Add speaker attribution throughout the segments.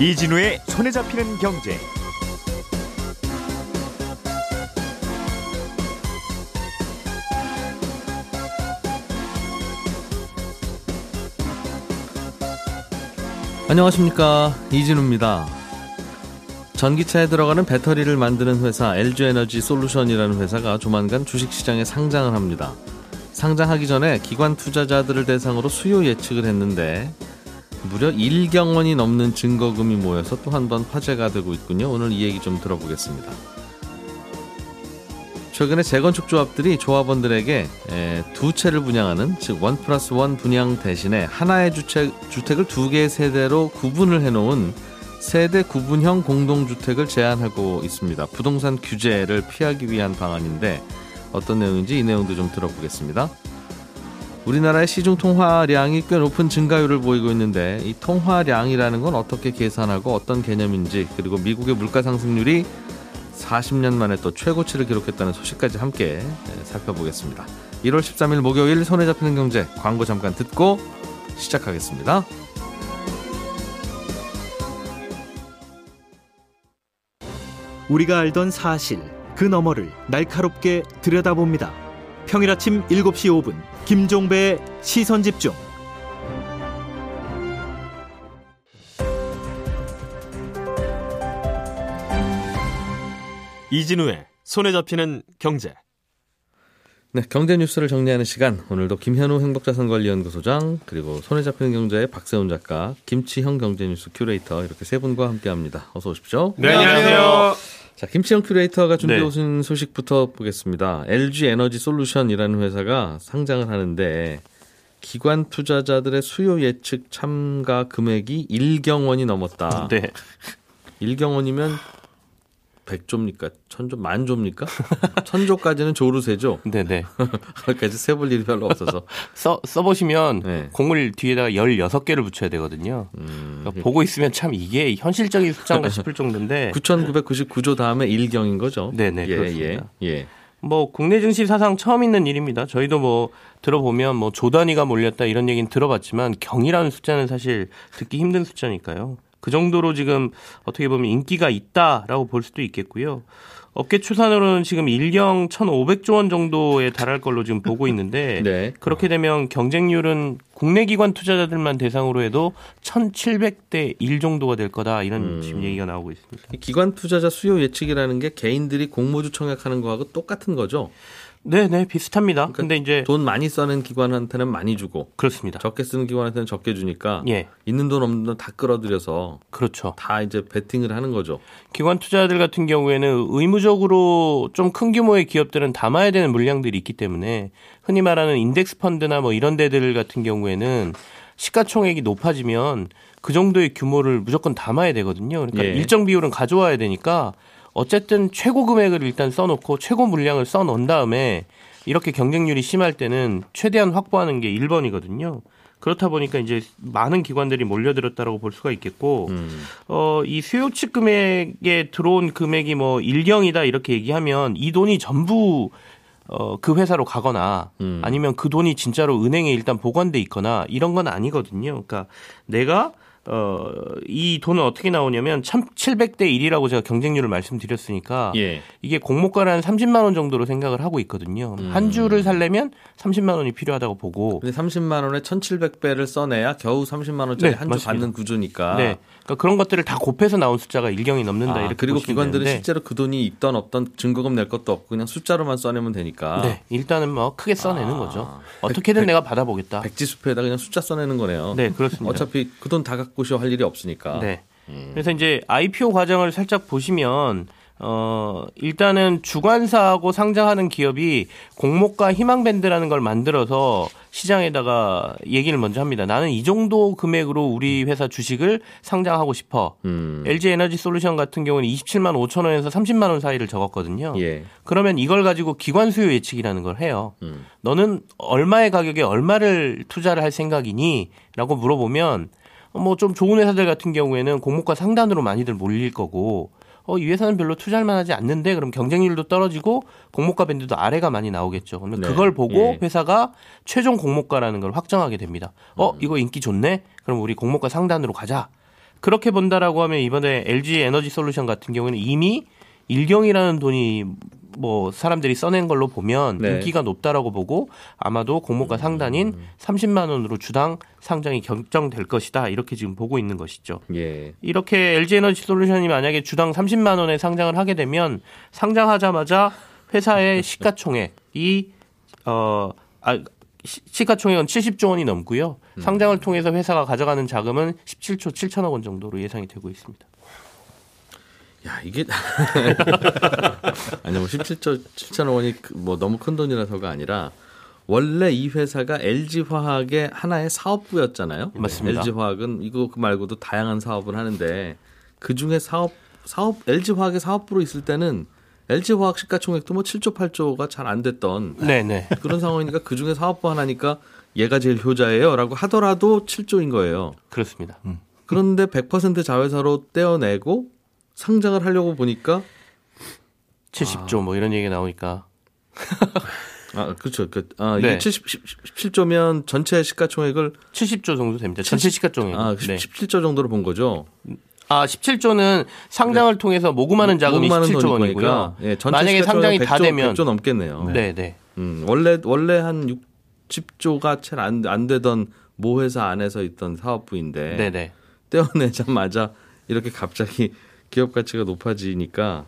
Speaker 1: 이진우의 손에 잡히는 경제.
Speaker 2: 안녕하십니까 이진우입니다. 전기차에 들어가는 배터리를 만드는 회사 LG에너지 솔루션이라는 회사가 조만간 주식시장에 상장을 합니다. 상장하기 전에 기관 투자자들을 대상으로 수요 예측을 했는데 무려 1경 원이 넘는 증거금이 모여서 또 한 번 화제가 되고 있군요. 오늘 이 얘기 좀 들어보겠습니다. 최근에 재건축 조합들이 조합원들에게 두 채를 분양하는 즉 원 플러스 원 분양 대신에 하나의 주택, 주택을 두 개의 세대로 구분을 해놓은 세대 구분형 공동주택을 제한하고 있습니다. 부동산 규제를 피하기 위한 방안인데 어떤 내용인지 이 내용도 좀 들어보겠습니다. 우리나라의 시중 통화량이 꽤 높은 증가율을 보이고 있는데 이 통화량이라는 건 어떻게 계산하고 어떤 개념인지 그리고 미국의 물가 상승률이 40년 만에 또 최고치를 기록했다는 소식까지 함께 네, 살펴보겠습니다. 1월 13일 목요일 손에 잡히는 경제 광고 잠깐 듣고 시작하겠습니다.
Speaker 3: 우리가 알던 사실 그 너머를 날카롭게 들여다봅니다. 평일 아침 7시 5분 김종배의 시선 집중.
Speaker 4: 이진우의 손에 잡히는 경제.
Speaker 2: 네, 경제 뉴스를 정리하는 시간. 오늘도 김현우 행복자산관리연구소장 그리고 손에 잡히는 경제의 박세훈 작가, 김치형 경제뉴스 큐레이터 이렇게 세 분과 함께합니다. 어서 오십시오.
Speaker 4: 네, 안녕하세요.
Speaker 2: 자, 김치형 큐레이터가 준비해 오신 네. 소식부터 보겠습니다. LG 에너지 솔루션이라는 회사가 상장을 하는데 기관 투자자들의 수요 예측 참가 금액이 1경 원이 넘었다.
Speaker 4: 네.
Speaker 2: 1경 원이면 100조입니까? 천조, 만조입니까? 천조까지는 조르세죠?
Speaker 4: 네네.
Speaker 2: 거기까지 세볼 일이 별로 없어서.
Speaker 4: 써, 써보시면 네. 공을 뒤에다가 16개를 붙여야 되거든요. 음. 그러니까 보고 있으면 참 이게 현실적인 숫자인가 싶을 정도인데.
Speaker 2: 9,999조 다음에 1경인 거죠?
Speaker 4: 네네. 예, 그렇습니다. 예, 예. 뭐 국내 증시 사상 처음 있는 일입니다. 저희도 뭐 들어보면 뭐 조단위가 몰렸다 이런 얘기는 들어봤지만 경이라는 숫자는 사실 듣기 힘든 숫자니까요. 그 정도로 지금 어떻게 보면 인기가 있다라고 볼 수도 있겠고요. 업계 추산으로는 지금 1경 1,500조 원 정도에 달할 걸로 지금 보고 있는데 네. 그렇게 되면 경쟁률은 국내 기관 투자자들만 대상으로 해도 1,700대 1 정도가 될 거다 이런 음. 지금 얘기가 나오고 있습니다.
Speaker 2: 기관 투자자 수요 예측이라는 게 개인들이 공모주 청약하는 거하고 똑같은 거죠?
Speaker 4: 네, 네, 비슷합니다.
Speaker 2: 그러니까 근데 이제 돈 많이 써는 기관한테는 많이 주고
Speaker 4: 그렇습니다.
Speaker 2: 적게 쓰는 기관한테는 적게 주니까 예. 있는 돈 없는 돈 다 끌어들여서
Speaker 4: 그렇죠.
Speaker 2: 다 이제 베팅을 하는 거죠.
Speaker 4: 기관 투자자들 같은 경우에는 의무적으로 좀 큰 규모의 기업들은 담아야 되는 물량들이 있기 때문에 흔히 말하는 인덱스 펀드나 뭐 이런 데들 같은 경우에는 시가총액이 높아지면 그 정도의 규모를 무조건 담아야 되거든요. 그러니까 예. 일정 비율은 가져와야 되니까 어쨌든 최고 금액을 일단 써놓고 최고 물량을 써놓은 다음에 이렇게 경쟁률이 심할 때는 최대한 확보하는 게 1번이거든요. 그렇다 보니까 이제 많은 기관들이 몰려들었다라고 볼 수가 있겠고, 음. 어, 이 수요치 금액에 들어온 금액이 뭐 1경이다 이렇게 얘기하면 이 돈이 전부 어, 그 회사로 가거나 음. 아니면 그 돈이 진짜로 은행에 일단 보관돼 있거나 이런 건 아니거든요. 그러니까 내가 어, 이 돈은 어떻게 나오냐면 1700대 1이라고 제가 경쟁률을 말씀드렸으니까 예. 이게 공모가는 30만 원 정도로 생각을 하고 있거든요. 음. 한 주를 살려면 30만 원이 필요하다고 보고.
Speaker 2: 근데 30만 원에 1700배를 써내야 겨우 30만 원짜리 네, 한주 받는 구조니까. 네.
Speaker 4: 그러니까 그런 것들을 다 곱해서 나온 숫자가 일경이 넘는다 아, 이렇게
Speaker 2: 그리고 기관들은 되는데. 실제로 그 돈이 있던 없던 증거금 낼 것도 없고 그냥 숫자로만 써내면 되니까.
Speaker 4: 네. 일단은 뭐 크게 써내는 아. 거죠. 어떻게든 백, 내가 받아보겠다.
Speaker 2: 백지수표에다 그냥 숫자 써내는 거네요.
Speaker 4: 네, 그렇습니다.
Speaker 2: 어차피 그 돈 다 쇼할 일이 없으니까.
Speaker 4: 네. 음. 그래서 이제 IPO 과정을 살짝 보시면 어, 일단은 주관사하고 상장하는 기업이 공모가 희망밴드라는 걸 만들어서 시장에다가 얘기를 먼저 합니다. 나는 이 정도 금액으로 우리 회사 주식을 상장하고 싶어. 음. LG 에너지 솔루션 같은 경우는 27만 5천 원에서 30만 원 사이를 적었거든요. 예. 그러면 이걸 가지고 기관 수요 예측이라는 걸 해요. 음. 너는 얼마의 가격에 얼마를 투자를 할 생각이니? 라고 물어보면 뭐 좀 좋은 회사들 같은 경우에는 공모가 상단으로 많이들 몰릴 거고 어, 이 회사는 별로 투자할 만하지 않는데 그럼 경쟁률도 떨어지고 공모가 밴드도 아래가 많이 나오겠죠. 그러면 네. 그걸 보고 예. 회사가 최종 공모가라는 걸 확정하게 됩니다. 어, 음. 이거 인기 좋네? 그럼 우리 공모가 상단으로 가자. 그렇게 본다라고 하면 이번에 LG 에너지 솔루션 같은 경우는 이미 일경이라는 돈이 뭐 사람들이 써낸 걸로 보면
Speaker 2: 네.
Speaker 4: 인기가 높다라고 보고 아마도 공모가 상단인 30만 원으로 주당 상장이 결정될 것이다 이렇게 지금 보고 있는 것이죠.
Speaker 2: 예.
Speaker 4: 이렇게 LG 에너지 솔루션이 만약에 주당 30만 원에 상장을 하게 되면 상장하자마자 회사의 시가총액이 어 아, 시- 시가총액은 70조 원이 넘고요. 상장을 통해서 회사가 가져가는 자금은 17조 7천억 원 정도로 예상이 되고 있습니다.
Speaker 2: 야 이게 아니 뭐 17조 7천억 원이 그- 뭐 너무 큰 돈이라서가 아니라 원래 이 회사가 LG 화학의 하나의 사업부였잖아요.
Speaker 4: 맞습니다.
Speaker 2: LG 화학은 이거 그 말고도 다양한 사업을 하는데 그 중에 사업 사업 LG 화학의 사업부로 있을 때는 LG 화학 시가총액도 뭐 7조 8조가 잘 안 됐던
Speaker 4: 네네.
Speaker 2: 그런 상황이니까 그 중에 사업부 하나니까 얘가 제일 효자예요라고 하더라도 7조인 거예요.
Speaker 4: 그렇습니다.
Speaker 2: 그런데 100% 자회사로 떼어내고 상장을 하려고 보니까
Speaker 4: 70조 뭐 이런 얘기가 나오니까
Speaker 2: 아 그렇죠. 그, 아,
Speaker 4: 네.
Speaker 2: 이게 70, 17조면 전체 시가총액을
Speaker 4: 70조 정도 됩니다. 전체 시가총액.
Speaker 2: 아,
Speaker 4: 네.
Speaker 2: 17조 정도로 본 거죠.
Speaker 4: 아, 17조는 상장을 통해서 모금하는 자금이
Speaker 2: 5만 원
Speaker 4: 17조
Speaker 2: 돈일
Speaker 4: 원이고요.
Speaker 2: 전체
Speaker 4: 만약에 상장이 다
Speaker 2: 100조,
Speaker 4: 되면
Speaker 2: 100조 넘겠네요.
Speaker 4: 네, 네.
Speaker 2: 음, 원래 원래 한 60조가 채 안 안 되던 모 회사 안에서 있던 사업부인데
Speaker 4: 네, 네.
Speaker 2: 떼어내자마자 이렇게 갑자기 기업 가치가 높아지니까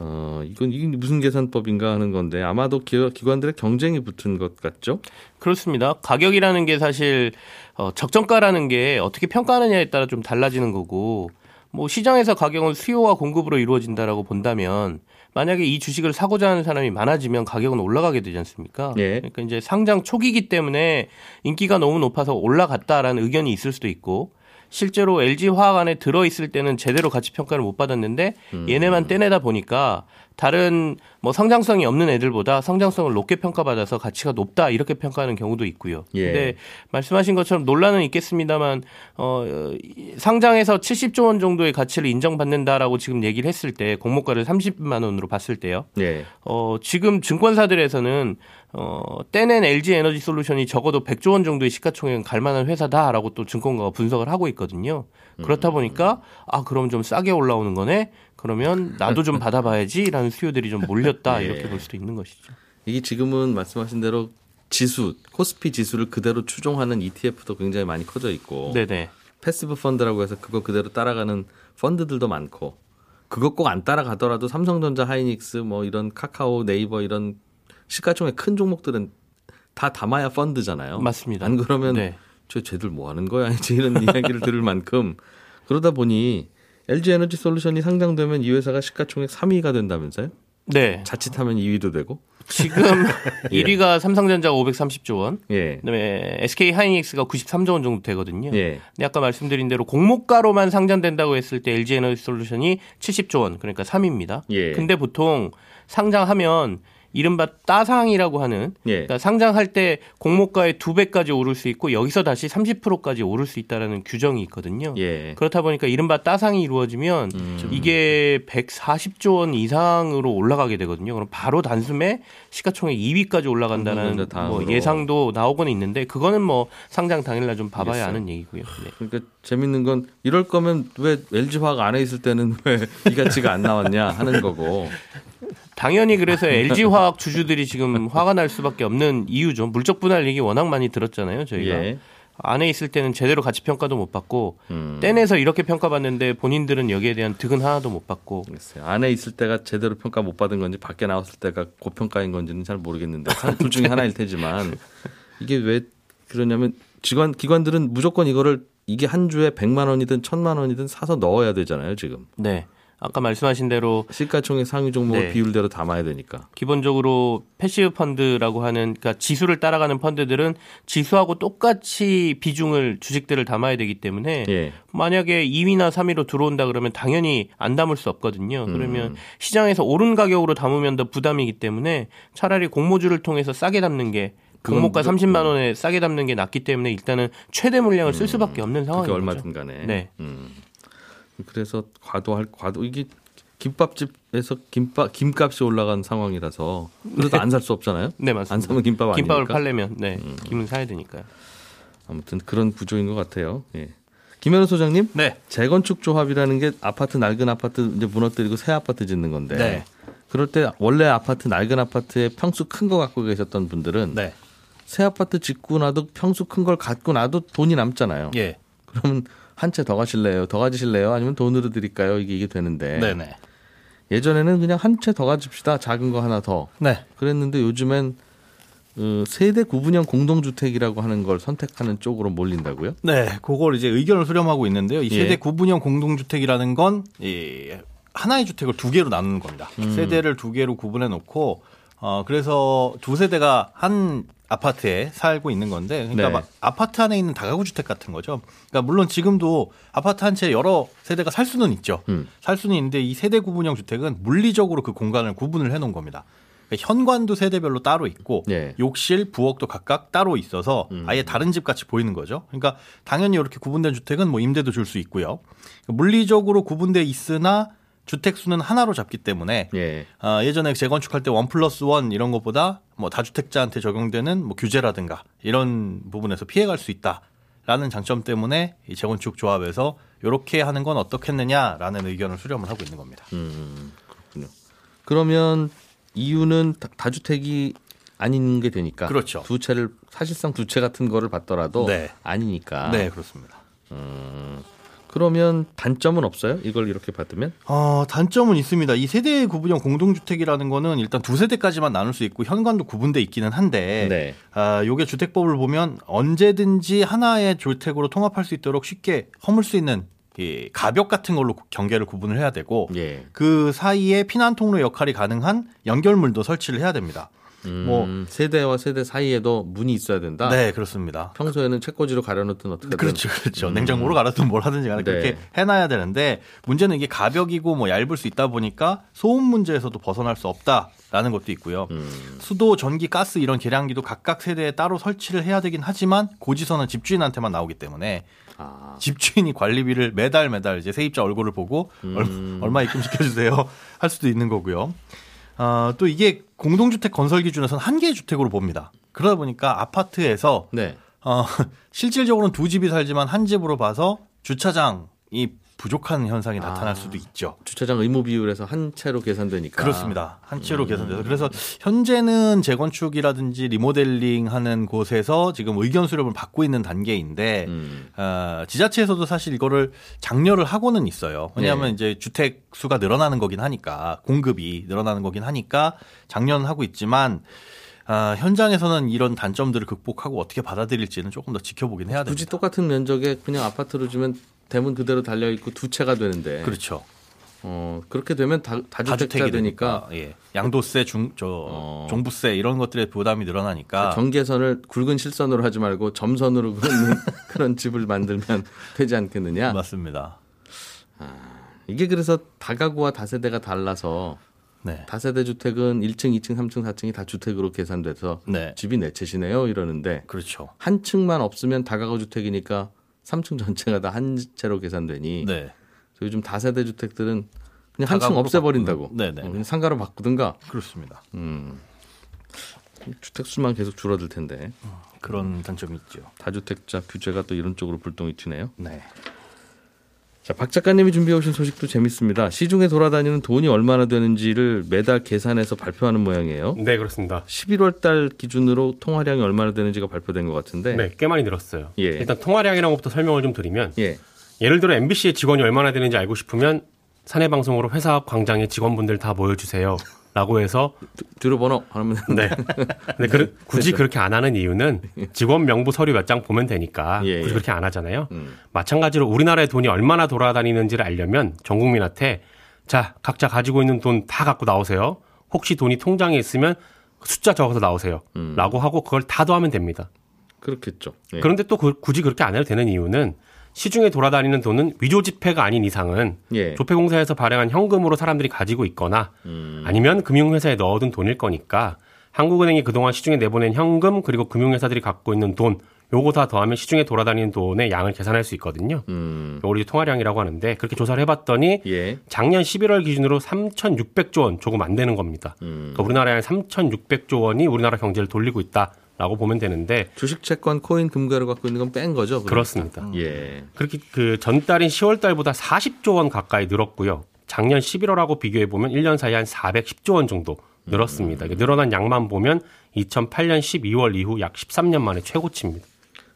Speaker 2: 어 이건 이게 무슨 계산법인가 하는 건데 아마도 기, 기관들의 경쟁이 붙은 것 같죠?
Speaker 4: 그렇습니다. 가격이라는 게 사실 어, 적정가라는 게 어떻게 평가하느냐에 따라 좀 달라지는 거고 뭐 시장에서 가격은 수요와 공급으로 이루어진다라고 본다면 만약에 이 주식을 사고자 하는 사람이 많아지면 가격은 올라가게 되지 않습니까?
Speaker 2: 예.
Speaker 4: 그러니까 이제 상장 초기이기 때문에 인기가 너무 높아서 올라갔다라는 의견이 있을 수도 있고 실제로 LG 화학 안에 들어 있을 때는 제대로 가치 평가를 못 받았는데 얘네만 떼내다 보니까 다른 뭐 성장성이 없는 애들보다 성장성을 높게 평가받아서 가치가 높다 이렇게 평가하는 경우도 있고요.
Speaker 2: 예.
Speaker 4: 근데 말씀하신 것처럼 논란은 있겠습니다만 어 이- 상장에서 70조 원 정도의 가치를 인정받는다라고 지금 얘기를 했을 때 공모가를 30만 원으로 봤을 때요.
Speaker 2: 예.
Speaker 4: 어, 지금 증권사들에서는 어, 떼낸 LG 에너지 솔루션이 적어도 100조 원 정도의 시가총액은 갈 만한 회사다라고 또 증권가가 분석을 하고 있거든요. 그렇다 보니까 아, 그럼 좀 싸게 올라오는 거네? 그러면 나도 좀 받아봐야지라는 수요들이 좀 몰렸다
Speaker 2: 예.
Speaker 4: 이렇게 볼 수도 있는 것이죠.
Speaker 2: 이게 지금은 말씀하신 대로 지수 코스피 지수를 그대로 추종하는 ETF도 굉장히 많이 커져 있고
Speaker 4: 네네.
Speaker 2: passive 펀드라고 해서 그거 그대로 따라가는 펀드들도 많고 그거 꼭 안 따라가더라도 삼성전자, 하이닉스 뭐 이런 카카오, 네이버 이런 시가총액 큰 종목들은 다 담아야 펀드잖아요.
Speaker 4: 맞습니다.
Speaker 2: 안 그러면
Speaker 4: 네.
Speaker 2: 저 쟤들 뭐 하는 거야? 이제 이런 이야기를 들을 만큼 그러다 보니 LG 에너지 솔루션이 상장되면 이 회사가 시가총액 3위가 된다면서요?
Speaker 4: 네.
Speaker 2: 자칫하면 2위도 되고?
Speaker 4: 지금 1위가 삼성전자가 530조 원,
Speaker 2: 예.
Speaker 4: 그다음에 SK 하이닉스가 93조 원 정도 되거든요.
Speaker 2: 예.
Speaker 4: 근데 아까 말씀드린 대로 공모가로만 상장된다고 했을 때 LG 에너지 솔루션이 70조 원, 그러니까 3위입니다.
Speaker 2: 예.
Speaker 4: 근데 보통 상장하면 이른바 따상이라고 하는
Speaker 2: 예.
Speaker 4: 그러니까 상장할 때 공모가의 두 배까지 오를 수 있고 여기서 다시 30%까지 오를 수 있다라는 규정이 있거든요.
Speaker 2: 예.
Speaker 4: 그렇다 보니까 이른바 따상이 이루어지면
Speaker 2: 음.
Speaker 4: 이게 140조 원 이상으로 올라가게 되거든요. 그럼 바로 단숨에 시가총액 2위까지 올라간다는
Speaker 2: 삼성전자
Speaker 4: 뭐. 예상도 나오고는 있는데 그거는 뭐 상장 당일날 좀 봐봐야
Speaker 2: 알겠어요.
Speaker 4: 아는 얘기고요. 네.
Speaker 2: 그러니까 재밌는 건 이럴 거면 왜 LG 화학 안에 있을 때는 왜 이 가치가 안 나왔냐 하는 거고.
Speaker 4: 당연히 그래서 LG 화학 주주들이 지금 화가 날 수밖에 없는 이유죠. 물적 분할 얘기 워낙 많이 들었잖아요. 저희가
Speaker 2: 예.
Speaker 4: 안에 있을 때는 제대로 가치 평가도 못 받고
Speaker 2: 음.
Speaker 4: 떼내서 이렇게 평가받는데 본인들은 여기에 대한 득은 하나도 못 받고
Speaker 2: 글쎄요. 안에 있을 때가 제대로 평가 못 받은 건지 밖에 나왔을 때가 고평가인 건지는 잘 모르겠는데 상- 둘 중에 하나일 테지만 이게 왜 그러냐면 기관 기관들은 무조건 이거를 이게 한 주에 100만 원이든 1000만 원이든 사서 넣어야 되잖아요, 지금.
Speaker 4: 네. 아까 말씀하신 대로
Speaker 2: 시가총액 상위 종목을
Speaker 4: 네.
Speaker 2: 비율대로 담아야 되니까.
Speaker 4: 기본적으로 passive 펀드라고 하는 그러니까 지수를 따라가는 펀드들은 지수하고 똑같이 비중을 주식들을 담아야 되기 때문에
Speaker 2: 예.
Speaker 4: 만약에 2위나 3위로 들어온다 그러면 당연히 안 담을 수 없거든요.
Speaker 2: 음.
Speaker 4: 그러면 시장에서 오른 가격으로 담으면 더 부담이기 때문에 차라리 공모주를 통해서 싸게 담는 게 공모가
Speaker 2: 무조-
Speaker 4: 30만 원에 싸게 담는 게 낫기 때문에 일단은 최대 물량을 쓸 수밖에 없는 상황인
Speaker 2: 얼마든. 간에.
Speaker 4: 네.
Speaker 2: 음. 그래서 과도할 과도 이게 김밥집에서 김밥 김값이 올라간 상황이라서 그래도 안살 수 없잖아요.
Speaker 4: 네, 맞습니다.
Speaker 2: 안 사면 김밥
Speaker 4: 김밥을
Speaker 2: 아니니까. 음.
Speaker 4: 팔려면 네, 김은 사야 되니까요.
Speaker 2: 아무튼 그런 구조인 것 같아요. 예. 김현우 소장님,
Speaker 5: 네.
Speaker 2: 재건축 조합이라는 게 아파트 낡은 아파트 이제 무너뜨리고 새 아파트 짓는 건데.
Speaker 5: 네.
Speaker 2: 그럴 때 원래 아파트 낡은 아파트에 평수 큰 거 갖고 계셨던 분들은
Speaker 5: 네.
Speaker 2: 새 아파트 짓고 나도 평수 큰 걸 갖고 나도 돈이 남잖아요.
Speaker 5: 예.
Speaker 2: 그러면 한 채 더 가실래요? 더 가지실래요? 아니면 돈으로 드릴까요? 이게 이게 되는데
Speaker 5: 네네.
Speaker 2: 예전에는 그냥 한 채 더 가집시다. 작은 거 하나 더.
Speaker 5: 네.
Speaker 2: 그랬는데 요즘엔 어, 세대 구분형 공동주택이라고 하는 걸 선택하는 쪽으로 몰린다고요?
Speaker 5: 네, 그걸 이제 의견을 수렴하고 있는데요. 이
Speaker 2: 예.
Speaker 5: 세대 구분형 공동주택이라는 건 이, 하나의 주택을 두 개로 나누는 겁니다.
Speaker 2: 음.
Speaker 5: 세대를 두 개로 구분해 놓고 어 그래서 두 세대가 한 아파트에 살고 있는 건데 그러니까
Speaker 2: 네.
Speaker 5: 막 아파트 안에 있는 다가구 주택 같은 거죠. 그러니까 물론 지금도 아파트 한 채 여러 세대가 살 수는 있죠.
Speaker 2: 음.
Speaker 5: 살 수는 있는데 이 세대 구분형 주택은 물리적으로 그 공간을 구분을 해 놓은 겁니다. 그러니까 현관도 세대별로 따로 있고
Speaker 2: 예.
Speaker 5: 욕실, 부엌도 각각 따로 있어서 아예 다른 집 같이 보이는 거죠. 그러니까 당연히 이렇게 구분된 주택은 뭐 임대도 줄 수 있고요. 물리적으로 구분돼 있으나 주택 수는 하나로 잡기 때문에
Speaker 2: 예.
Speaker 5: 아, 예전에 재건축할 때 원 플러스 원 이런 것보다 뭐 다주택자한테 적용되는 뭐 규제라든가 이런 부분에서 피해갈 수 있다라는 장점 때문에 이 재건축 조합에서 이렇게 하는 건 어떻겠느냐라는 의견을 수렴을 하고 있는 겁니다.
Speaker 2: 음, 그렇군요. 그러면 이유는 다, 다주택이 아닌 게 되니까
Speaker 5: 그렇죠.
Speaker 2: 두 채를 사실상 두 채 같은 거를 받더라도
Speaker 5: 네.
Speaker 2: 아니니까.
Speaker 5: 네, 그렇습니다.
Speaker 2: 그러면 단점은 없어요? 이걸 이렇게 받으면?
Speaker 5: 어, 단점은 있습니다. 이 세대 구분형 공동주택이라는 거는 일단 두 세대까지만 나눌 수 있고 현관도 구분돼 있기는 한데
Speaker 2: 네.
Speaker 5: 아, 요게 주택법을 보면 언제든지 하나의 주택으로 통합할 수 있도록 쉽게 허물 수 있는 이 가벽 같은 걸로 경계를 구분을 해야 되고
Speaker 2: 예.
Speaker 5: 그 사이에 피난 통로 역할이 가능한 연결물도 설치를 해야 됩니다.
Speaker 2: 음,
Speaker 5: 뭐
Speaker 2: 세대와 세대 사이에도 문이 있어야 된다.
Speaker 5: 네, 그렇습니다.
Speaker 2: 평소에는 책꽂이로 가려놓든 어떻게든.
Speaker 5: 그렇죠, 그렇죠. 냉장고로 갈아든 뭘 하든지 간에
Speaker 2: 네.
Speaker 5: 그렇게 해놔야 되는데 문제는 이게 가벽이고 뭐 얇을 수 있다 보니까 소음 문제에서도 벗어날 수 없다라는 것도 있고요.
Speaker 2: 음.
Speaker 5: 수도, 전기, 가스 이런 계량기도 각각 세대에 따로 설치를 해야 되긴 하지만 고지서는 집주인한테만 나오기 때문에
Speaker 2: 아,
Speaker 5: 집주인이 관리비를 매달 매달 이제 세입자 얼굴을 보고
Speaker 2: 음.
Speaker 5: 얼, 마 입금시켜 주세요 할 수도 있는 거고요. 아, 또 이게 공동주택 건설 기준에서는 한 개의 주택으로 봅니다. 그러다 보니까 아파트에서
Speaker 2: 네.
Speaker 5: 어, 실질적으로는 두 집이 살지만 한 집으로 봐서 주차장이 부족한 현상이 나타날 수도 있죠.
Speaker 2: 주차장 의무 비율에서 한 채로 계산되니까.
Speaker 5: 그렇습니다. 한 채로 계산돼서. 그래서 현재는 재건축이라든지 리모델링 하는 곳에서 지금 의견 수렴을 받고 있는 단계인데,
Speaker 2: 음.
Speaker 5: 어, 지자체에서도 사실 이거를 장려를 하고는 있어요. 왜냐하면
Speaker 2: 네.
Speaker 5: 이제 주택 수가 늘어나는 거긴 하니까, 공급이 늘어나는 거긴 하니까 장려는 하고 있지만, 아, 현장에서는 이런 단점들을 극복하고 어떻게 받아들일지는 조금 더 지켜보긴 해야 됩니다.
Speaker 2: 굳이 똑같은 면적에 그냥 아파트로 주면 대문 그대로 달려 있고 두 채가 되는데.
Speaker 5: 그렇죠.
Speaker 2: 어, 그렇게 되면 다, 다주택자
Speaker 5: 다주택이
Speaker 2: 되니까
Speaker 5: 예. 양도세, 중, 저,
Speaker 2: 어.
Speaker 5: 종부세 이런 것들의 부담이 늘어나니까
Speaker 2: 경계선을 굵은 실선으로 하지 말고 점선으로 그는 그런 집을 만들면 되지 않겠느냐.
Speaker 5: 맞습니다.
Speaker 2: 이게 그래서 다가구와 다세대가 달라서
Speaker 5: 네.
Speaker 2: 다세대 주택은 1층, 2층, 3층, 4층이 다 주택으로 계산돼서
Speaker 5: 네.
Speaker 2: 집이 네 채시네요 이러는데
Speaker 5: 그렇죠.
Speaker 2: 한 층만 없으면 다가구 주택이니까 3층 전체가 다 한 채로 계산되니
Speaker 5: 네.
Speaker 2: 요즘 다세대 주택들은 그냥 한 층 없애버린다고.
Speaker 5: 바꾸는. 네네.
Speaker 2: 어, 그냥 상가로 바꾸든가.
Speaker 5: 그렇습니다.
Speaker 2: 음. 주택 수만 계속 줄어들 텐데
Speaker 5: 그런 단점이 있죠.
Speaker 2: 다주택자 규제가 또 이런 쪽으로 불똥이 튀네요.
Speaker 5: 네.
Speaker 2: 자, 박 작가님이 준비해 오신 소식도 재밌습니다. 시중에 돌아다니는 돈이 얼마나 되는지를 매달 계산해서 발표하는 모양이에요.
Speaker 6: 네, 그렇습니다.
Speaker 2: 11월 달 기준으로 통화량이 얼마나 되는지가 발표된 것 같은데.
Speaker 6: 네, 꽤 많이 늘었어요.
Speaker 2: 예.
Speaker 6: 일단 통화량이라는 것부터 설명을 좀 드리면
Speaker 2: 예.
Speaker 6: 예를 들어 MBC의 직원이 얼마나 되는지 알고 싶으면 사내 방송으로 회사 앞 광장에 직원분들 다 모여 주세요. 라고 해서
Speaker 2: 번호 하면
Speaker 6: 네. 근데 그, 굳이 그렇게 안 하는 이유는 직원 명부 서류 몇 장 보면 되니까
Speaker 2: 예,
Speaker 6: 굳이
Speaker 2: 예.
Speaker 6: 그렇게 안 하잖아요.
Speaker 2: 음.
Speaker 6: 마찬가지로 우리나라의 돈이 얼마나 돌아다니는지를 알려면 전 국민한테 자 각자 가지고 있는 돈 다 갖고 나오세요. 혹시 돈이 통장에 있으면 숫자 적어서 나오세요.
Speaker 2: 음.
Speaker 6: 라고 하고 그걸 다 더하면 됩니다.
Speaker 2: 그렇겠죠. 예.
Speaker 6: 그런데 또 그- 굳이 그렇게 안 해도 되는 이유는 시중에 돌아다니는 돈은 위조 지폐가 아닌 이상은
Speaker 2: 예.
Speaker 6: 조폐공사에서 발행한 현금으로 사람들이 가지고 있거나
Speaker 2: 음.
Speaker 6: 아니면 금융회사에 넣어둔 돈일 거니까 한국은행이 그동안 시중에 내보낸 현금 그리고 금융회사들이 갖고 있는 돈 요거 다 더하면 시중에 돌아다니는 돈의 양을 계산할 수 있거든요.
Speaker 2: 음.
Speaker 6: 요걸 통화량이라고 하는데 그렇게 조사를 해봤더니
Speaker 2: 예.
Speaker 6: 작년 11월 기준으로 3,600조 원 조금 안 되는 겁니다.
Speaker 2: 음.
Speaker 6: 그러니까 우리나라의 3,600조 원이 우리나라 경제를 돌리고 있다. 라고 보면 되는데
Speaker 2: 주식 채권 코인 금괴를 갖고 있는 건 뺀 거죠. 그러니까.
Speaker 6: 그렇습니다.
Speaker 2: 예.
Speaker 6: 그렇게 그 전달인 10월 달보다 40조 원 가까이 늘었고요. 작년 11월하고 비교해 보면 1년 사이에 한 410조 원 정도 늘었습니다. 이게 늘어난 양만 보면 2008년 12월 이후 약 13년 만에 최고치입니다.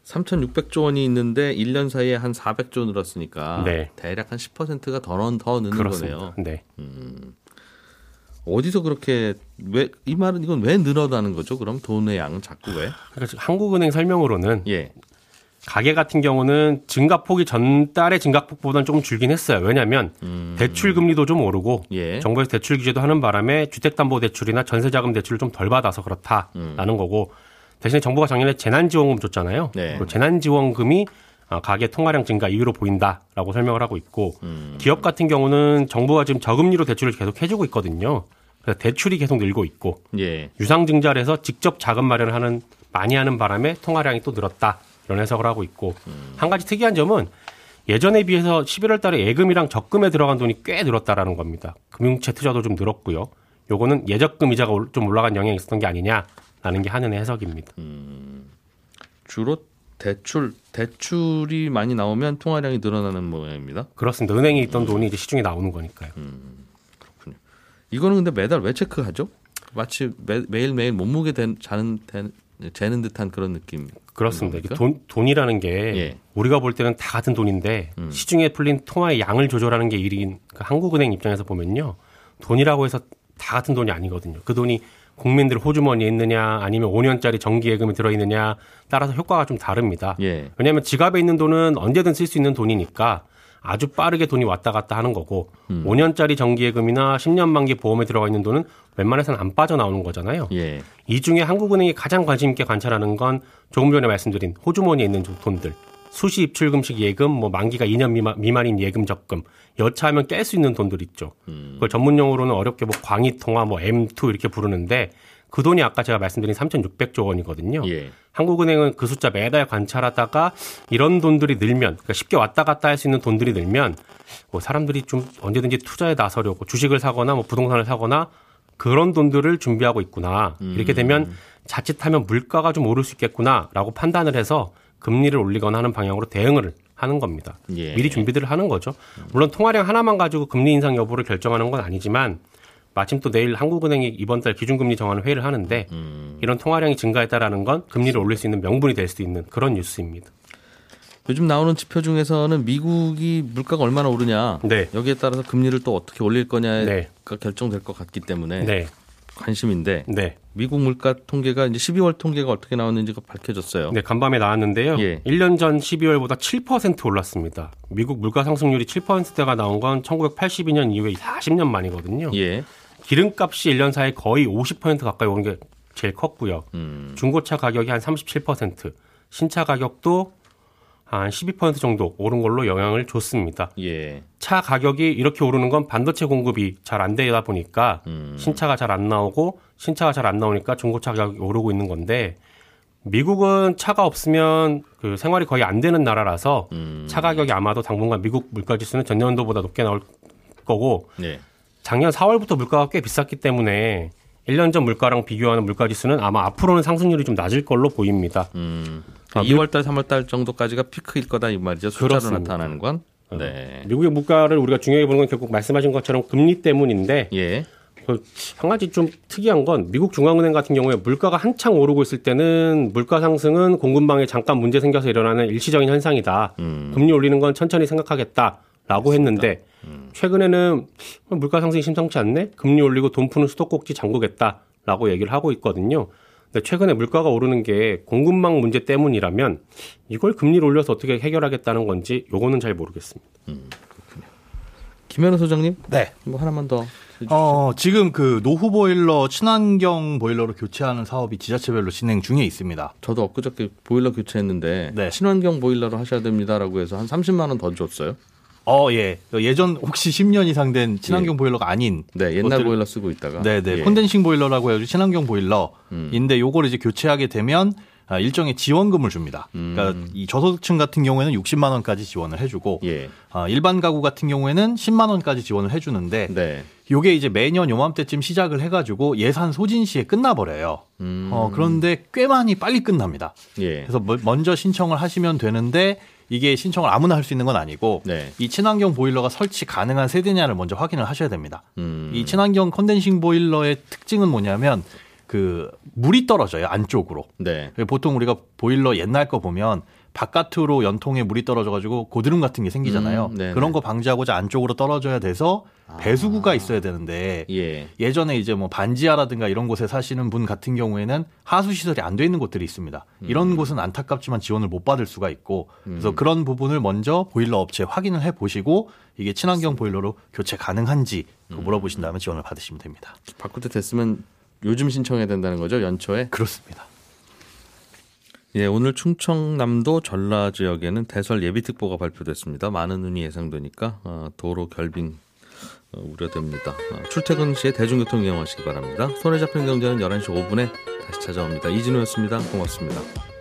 Speaker 2: 3,600조 원이 있는데 1년 사이에 한 400조 늘었으니까
Speaker 6: 네.
Speaker 2: 대략 한 10%가 더, 넣- 더 느는
Speaker 6: 그렇습니다.
Speaker 2: 거네요.
Speaker 6: 네.
Speaker 2: 어디서 그렇게 왜 이 말은 이건 왜 늘어나는 거죠? 그럼 돈의 양은 자꾸 왜?
Speaker 6: 그러니까 한국은행 설명으로는
Speaker 2: 예.
Speaker 6: 가계 같은 경우는 증가폭이 전달의 증가폭보다는 조금 줄긴 했어요. 왜냐하면 대출 금리도 좀 오르고
Speaker 2: 예.
Speaker 6: 정부에서 대출 규제도 하는 바람에 주택담보대출이나 전세자금 대출을 좀 덜 받아서 그렇다라는 거고 대신에 정부가 작년에 재난지원금 줬잖아요.
Speaker 2: 네.
Speaker 6: 그 재난지원금이 아, 가계 통화량 증가 이유로 보인다라고 설명을 하고 있고 기업 같은 경우는 정부가 지금 저금리로 대출을 계속 해주고 있거든요. 그래서 대출이 계속 늘고 있고
Speaker 2: 예.
Speaker 6: 유상증자를 해서 직접 자금 마련을 하는 많이 하는 바람에 통화량이 또 늘었다 이런 해석을 하고 있고 한 가지 특이한 점은 예전에 비해서 11월 달에 예금이랑 적금에 들어간 돈이 꽤 늘었다라는 겁니다. 금융채 투자도 좀 늘었고요. 요거는 예적금 이자가 올- 좀 올라간 영향이 있었던 게 아니냐라는 게 한은의 해석입니다.
Speaker 2: 주로 대출 대출이 많이 나오면 통화량이 늘어나는 모양입니다.
Speaker 6: 그렇습니다. 은행에 있던 돈이 이제 시중에 나오는 거니까요.
Speaker 2: 이거는 근데 매달 왜 체크하죠? 마치 매, 매일 매일 몸무게 된, 자는 된, 재는 듯한 그런 느낌.
Speaker 6: 그렇습니다. 이게? 돈, 돈이라는 게
Speaker 2: 예.
Speaker 6: 우리가 볼 때는 다 같은 돈인데 시중에 풀린 통화의 양을 조절하는 게 일인 그 한국은행 입장에서 보면요. 돈이라고 해서 다 같은 돈이 아니거든요. 그 돈이 국민들 호주머니에 있느냐 아니면 5년짜리 정기예금이 들어있느냐 따라서 효과가 좀 다릅니다.
Speaker 2: 예.
Speaker 6: 왜냐하면 지갑에 있는 돈은 언제든 쓸 수 있는 돈이니까 아주 빠르게 돈이 왔다 갔다 하는 거고 5년짜리 정기예금이나 10년 만기 보험에 들어가 있는 돈은 웬만해서는 안 빠져나오는 거잖아요.
Speaker 2: 예.
Speaker 6: 이 중에 한국은행이 가장 관심 있게 관찰하는 건 조금 전에 말씀드린 호주머니에 있는 돈들. 수시 입출금식 예금, 뭐 만기가 2년 미만, 미만인 예금 적금, 여차하면 깰 수 있는 돈들 있죠. 그걸 전문 용어로는 어렵게 뭐 광의통화, 뭐 M2 이렇게 부르는데 그 돈이 아까 제가 말씀드린 3,600조 원이거든요.
Speaker 2: 예.
Speaker 6: 한국은행은 그 숫자 매달 관찰하다가 이런 돈들이 늘면 그러니까 쉽게 왔다 갔다 할 수 있는 돈들이 늘면 뭐 사람들이 좀 언제든지 투자에 나서려고 주식을 사거나 뭐 부동산을 사거나 그런 돈들을 준비하고 있구나. 이렇게 되면 자칫하면 물가가 좀 오를 수 있겠구나라고 판단을 해서 금리를 올리거나 하는 방향으로 대응을 하는 겁니다.
Speaker 2: 예.
Speaker 6: 미리 준비들을 하는 거죠. 물론 통화량 하나만 가지고 금리 인상 여부를 결정하는 건 아니지만 마침 또 내일 한국은행이 이번 달 기준금리 정하는 회의를 하는데 이런 통화량이 증가했다라는 건 금리를 올릴 수 있는 명분이 될 수 있는 그런 뉴스입니다.
Speaker 2: 요즘 나오는 지표 중에서는 미국이 물가가 얼마나 오르냐
Speaker 6: 네.
Speaker 2: 여기에 따라서 금리를 또 어떻게 올릴 거냐가
Speaker 6: 네.
Speaker 2: 결정될 것 같기 때문에
Speaker 6: 네.
Speaker 2: 관심인데
Speaker 6: 네.
Speaker 2: 미국 물가 통계가 이제 12월 통계가 어떻게 나왔는지가 밝혀졌어요.
Speaker 6: 네, 간밤에 나왔는데요.
Speaker 2: 예.
Speaker 6: 1년 전 12월보다 7% 올랐습니다. 미국 물가 상승률이 7%대가 나온 건 1982년 이후에 40년 만이거든요.
Speaker 2: 예.
Speaker 6: 기름값이 1년 사이에 거의 50% 가까이 오른 게 제일 컸고요.
Speaker 2: 음.
Speaker 6: 중고차 가격이 한 37%, 신차 가격도 한 12% 정도 오른 걸로 영향을 줬습니다.
Speaker 2: 예.
Speaker 6: 차 가격이 이렇게 오르는 건 반도체 공급이 잘 안 되다 보니까
Speaker 2: 음.
Speaker 6: 신차가 잘 안 나오고 신차가 잘 안 나오니까 중고차 가격이 오르고 있는 건데 미국은 차가 없으면 그 생활이 거의 안 되는 나라라서
Speaker 2: 음.
Speaker 6: 차 가격이 아마도 당분간 미국 물가 지수는 전년도보다 높게 나올 거고
Speaker 2: 예.
Speaker 6: 작년 4월부터 물가가 꽤 비쌌기 때문에 1년 전 물가랑 비교하는 물가 지수는 아마 앞으로는 상승률이 좀 낮을 걸로 보입니다.
Speaker 2: 음.
Speaker 6: 아,
Speaker 2: 2월 달, 3월 달 정도까지가 피크일 거다 이 말이죠. 숫자로
Speaker 6: 그렇습니다.
Speaker 2: 나타나는 건. 네.
Speaker 6: 미국의 물가를 우리가 중요하게 보는 건 결국 말씀하신 것처럼 금리 때문인데
Speaker 2: 예.
Speaker 6: 그한 가지 좀 특이한 건 미국 중앙은행 같은 경우에 물가가 한창 오르고 있을 때는 물가 상승은 공급망에 잠깐 문제 생겨서 일어나는 일시적인 현상이다.
Speaker 2: 음.
Speaker 6: 금리 올리는 건 천천히 생각하겠다라고 했는데
Speaker 2: 음.
Speaker 6: 최근에는 물가 상승이 심상치 않네. 금리 올리고 돈 푸는 수도꼭지 잠그겠다라고 얘기를 하고 있거든요. 근데 최근에 물가가 오르는 게 공급망 문제 때문이라면 이걸 금리를 올려서 어떻게 해결하겠다는 건지 요거는 잘 모르겠습니다.
Speaker 2: 김현우 소장님,
Speaker 5: 네.
Speaker 2: 뭐 하나만 더.
Speaker 5: 어, 지금 그 노후 보일러 친환경 보일러로 교체하는 사업이 지자체별로 진행 중에 있습니다.
Speaker 2: 저도 엊그저께 보일러 교체했는데
Speaker 5: 네.
Speaker 2: 친환경 보일러로 하셔야 됩니다라고 해서 한 30만 원 더 줬어요.
Speaker 5: 어, 예. 예전 혹시 10년 이상 된 친환경 보일러가 아닌
Speaker 2: 네, 옛날
Speaker 5: 것들을-
Speaker 2: 보일러 쓰고 있다가.
Speaker 5: 네, 네.
Speaker 2: 예.
Speaker 5: 콘덴싱 보일러라고 해가지고 친환경 보일러인데 요걸 이제 교체하게 되면 아, 일정의 지원금을 줍니다. 그러니까 이 저소득층 같은 경우에는 60만 원까지 지원을 해주고
Speaker 2: 예.
Speaker 5: 아, 일반 가구 같은 경우에는 10만 원까지 지원을 해주는데
Speaker 2: 네.
Speaker 5: 요게 이제 매년 요맘때쯤 시작을 해가지고 예산 소진 시에 끝나버려요.
Speaker 2: 음.
Speaker 5: 어, 그런데 꽤 많이 빨리 끝납니다.
Speaker 2: 예.
Speaker 5: 그래서 뭐- 먼저 신청을 하시면 되는데 이게 신청을 아무나 할 수 있는 건 아니고
Speaker 2: 네.
Speaker 5: 이 친환경 보일러가 설치 가능한 세대냐를 먼저 확인을 하셔야 됩니다.
Speaker 2: 음.
Speaker 5: 이 친환경 컨덴싱 보일러의 특징은 뭐냐면 그 물이 떨어져요 안쪽으로.
Speaker 2: 네.
Speaker 5: 보통 우리가 보일러 옛날 거 보면 바깥으로 연통에 물이 떨어져가지고 고드름 같은 게 생기잖아요.
Speaker 2: 음.
Speaker 5: 그런 거 방지하고자 안쪽으로 떨어져야 돼서 배수구가 있어야 되는데
Speaker 2: 예.
Speaker 5: 예전에 이제 뭐 반지하라든가 이런 곳에 사시는 분 같은 경우에는 하수 시설이 안 돼 있는 곳들이 있습니다.
Speaker 2: 음.
Speaker 5: 이런 곳은 안타깝지만 지원을 못 받을 수가 있고 그래서 그런 부분을 먼저 보일러 업체 확인을 해 보시고 이게 친환경 보일러로 교체 가능한지
Speaker 2: 음.
Speaker 5: 물어보신 다음에 지원을 받으시면 됩니다.
Speaker 2: 바꿀 때 됐으면 요즘 신청해야 된다는 거죠 연초에.
Speaker 5: 그렇습니다.
Speaker 2: 예, 오늘 충청남도 전라 지역에는 대설 예비특보가 발표됐습니다. 많은 눈이 예상되니까 어, 도로 결빙 어, 우려됩니다. 어, 출퇴근 시에 대중교통 이용하시기 바랍니다. 손에 잡힌 경제는 11시 5분에 다시 찾아옵니다. 이진우였습니다. 고맙습니다.